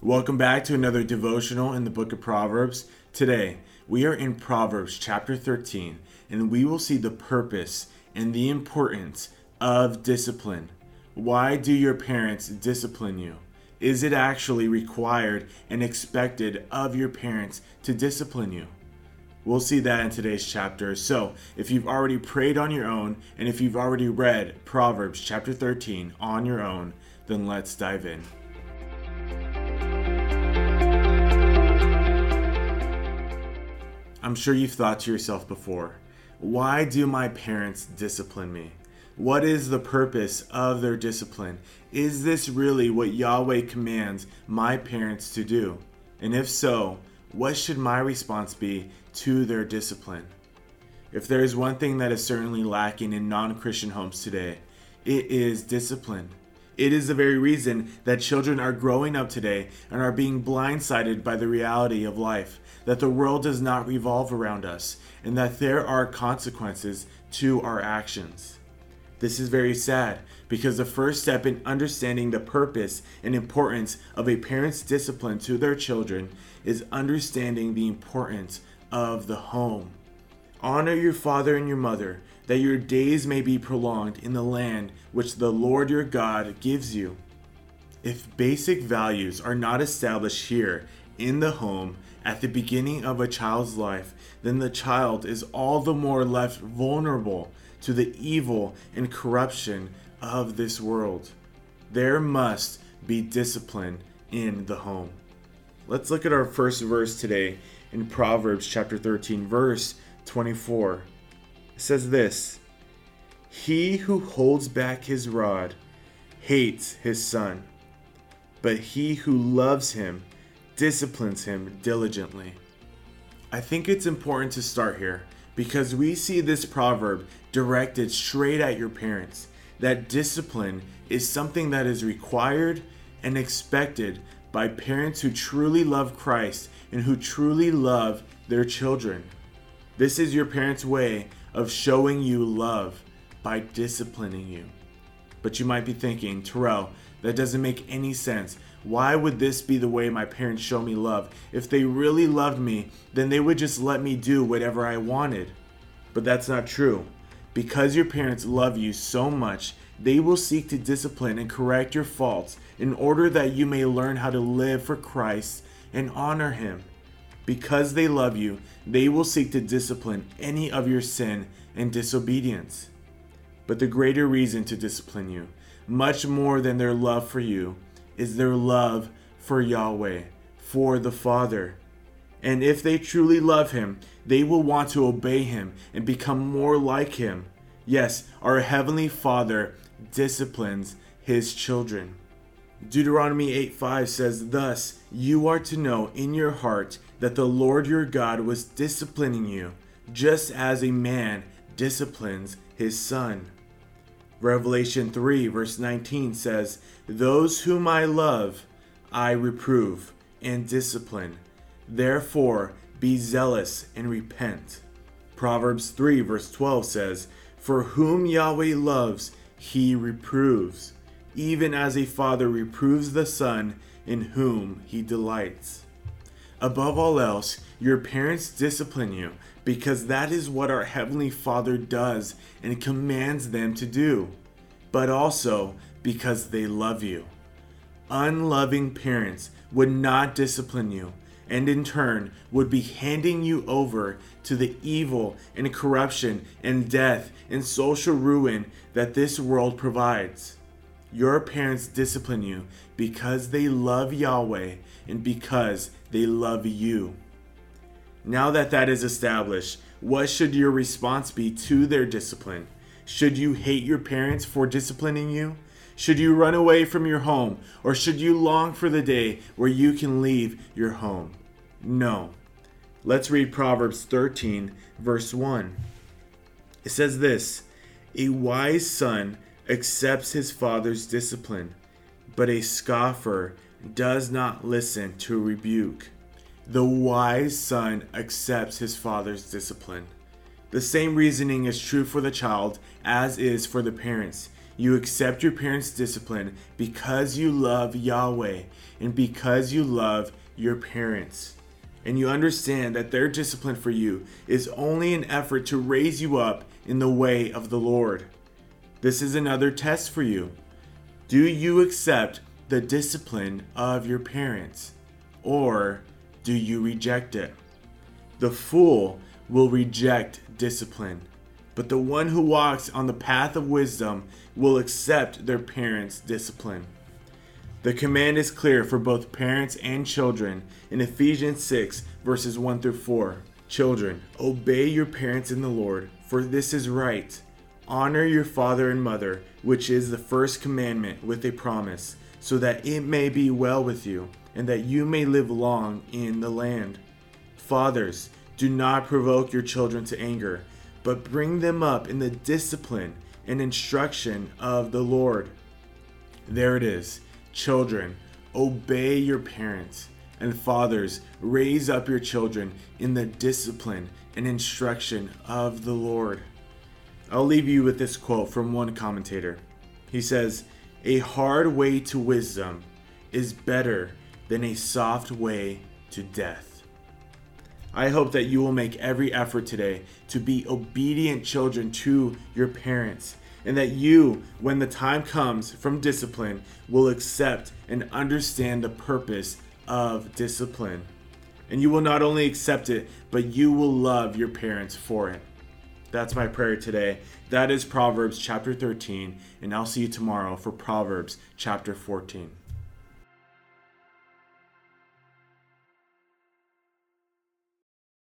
Welcome back to another devotional in the book of Proverbs. Today, we are in Proverbs chapter 13, and we will see the purpose and the importance of discipline. Why do your parents discipline you? Is it actually required and expected of your parents to discipline you? We'll see that in today's chapter. So, if you've already prayed on your own and if you've already read Proverbs chapter 13 on your own, then let's dive in. I'm sure you've thought to yourself before, why do my parents discipline me? What is the purpose of their discipline? Is this really what Yahweh commands my parents to do? And if so, what should my response be to their discipline? If there is one thing that is certainly lacking in non Christian homes today, it is discipline. It is the very reason that children are growing up today and are being blindsided by the reality of life, that the world does not revolve around us, and that there are consequences to our actions. This is very sad because the first step in understanding the purpose and importance of a parent's discipline to their children is understanding the importance of the home. Honor your father and your mother, that your days may be prolonged in the land which the Lord your God gives you. If basic values are not established here in the home at the beginning of a child's life, then the child is all the more left vulnerable to the evil and corruption of this world. There must be discipline in the home. Let's look at our first verse today in Proverbs chapter 13, verse 24. Says this He who holds back his rod hates his son, but he who loves him disciplines him diligently. I think it's important to start here because we see this proverb directed straight at your parents that discipline is something that is required and expected by parents who truly love Christ and who truly love their children. This is your parents' way of showing you love by disciplining you. But you might be thinking, Terrell, that doesn't make any sense. Why would this be the way my parents show me love? If they really loved me, then they would just let me do whatever I wanted. But that's not true. Because your parents love you so much, they will seek to discipline and correct your faults in order that you may learn how to live for Christ and honor Him. Because they love you, they will seek to discipline any of your sin and disobedience. But the greater reason to discipline you, much more than their love for you, is their love for Yahweh, for the Father. And if they truly love Him, they will want to obey Him and become more like Him. Yes, our Heavenly Father disciplines His children. Deuteronomy 8 5 says, Thus you are to know in your heart that the Lord your God was disciplining you, just as a man disciplines his son. Revelation 3 verse 19 says, Those whom I love, I reprove and discipline. Therefore, be zealous and repent. Proverbs 3 verse 12 says, For whom Yahweh loves, he reproves even as a father reproves the son in whom he delights. Above all else, your parents discipline you because that is what our Heavenly Father does and commands them to do, but also because they love you. Unloving parents would not discipline you and in turn would be handing you over to the evil and corruption and death and social ruin that this world provides. Your parents discipline you because they love Yahweh and because they love you. Now that that is established, what should your response be to their discipline? Should you hate your parents for disciplining you? Should you run away from your home? Or should you long for the day where you can leave your home? No. Let's read Proverbs 13, verse 1. It says this A wise son accepts his father's discipline, but a scoffer does not listen to rebuke. The wise son accepts his father's discipline. The same reasoning is true for the child as is for the parents. You accept your parents' discipline because you love Yahweh and because you love your parents. And you understand that their discipline for you is only an effort to raise you up in the way of the Lord. This is another test for you. Do you accept the discipline of your parents or do you reject it? The fool will reject discipline, but the one who walks on the path of wisdom will accept their parents' discipline. The command is clear for both parents and children in Ephesians 6, verses 1 through 4. Children, obey your parents in the Lord, for this is right. Honor your father and mother, which is the first commandment with a promise, so that it may be well with you, and that you may live long in the land. Fathers, do not provoke your children to anger, but bring them up in the discipline and instruction of the Lord. There it is. Children, obey your parents. And fathers, raise up your children in the discipline and instruction of the Lord. I'll leave you with this quote from one commentator. He says, A hard way to wisdom is better than a soft way to death. I hope that you will make every effort today to be obedient children to your parents, and that you, when the time comes from discipline, will accept and understand the purpose of discipline. And you will not only accept it, but you will love your parents for it. That's my prayer today. That is Proverbs chapter 13, and I'll see you tomorrow for Proverbs chapter 14.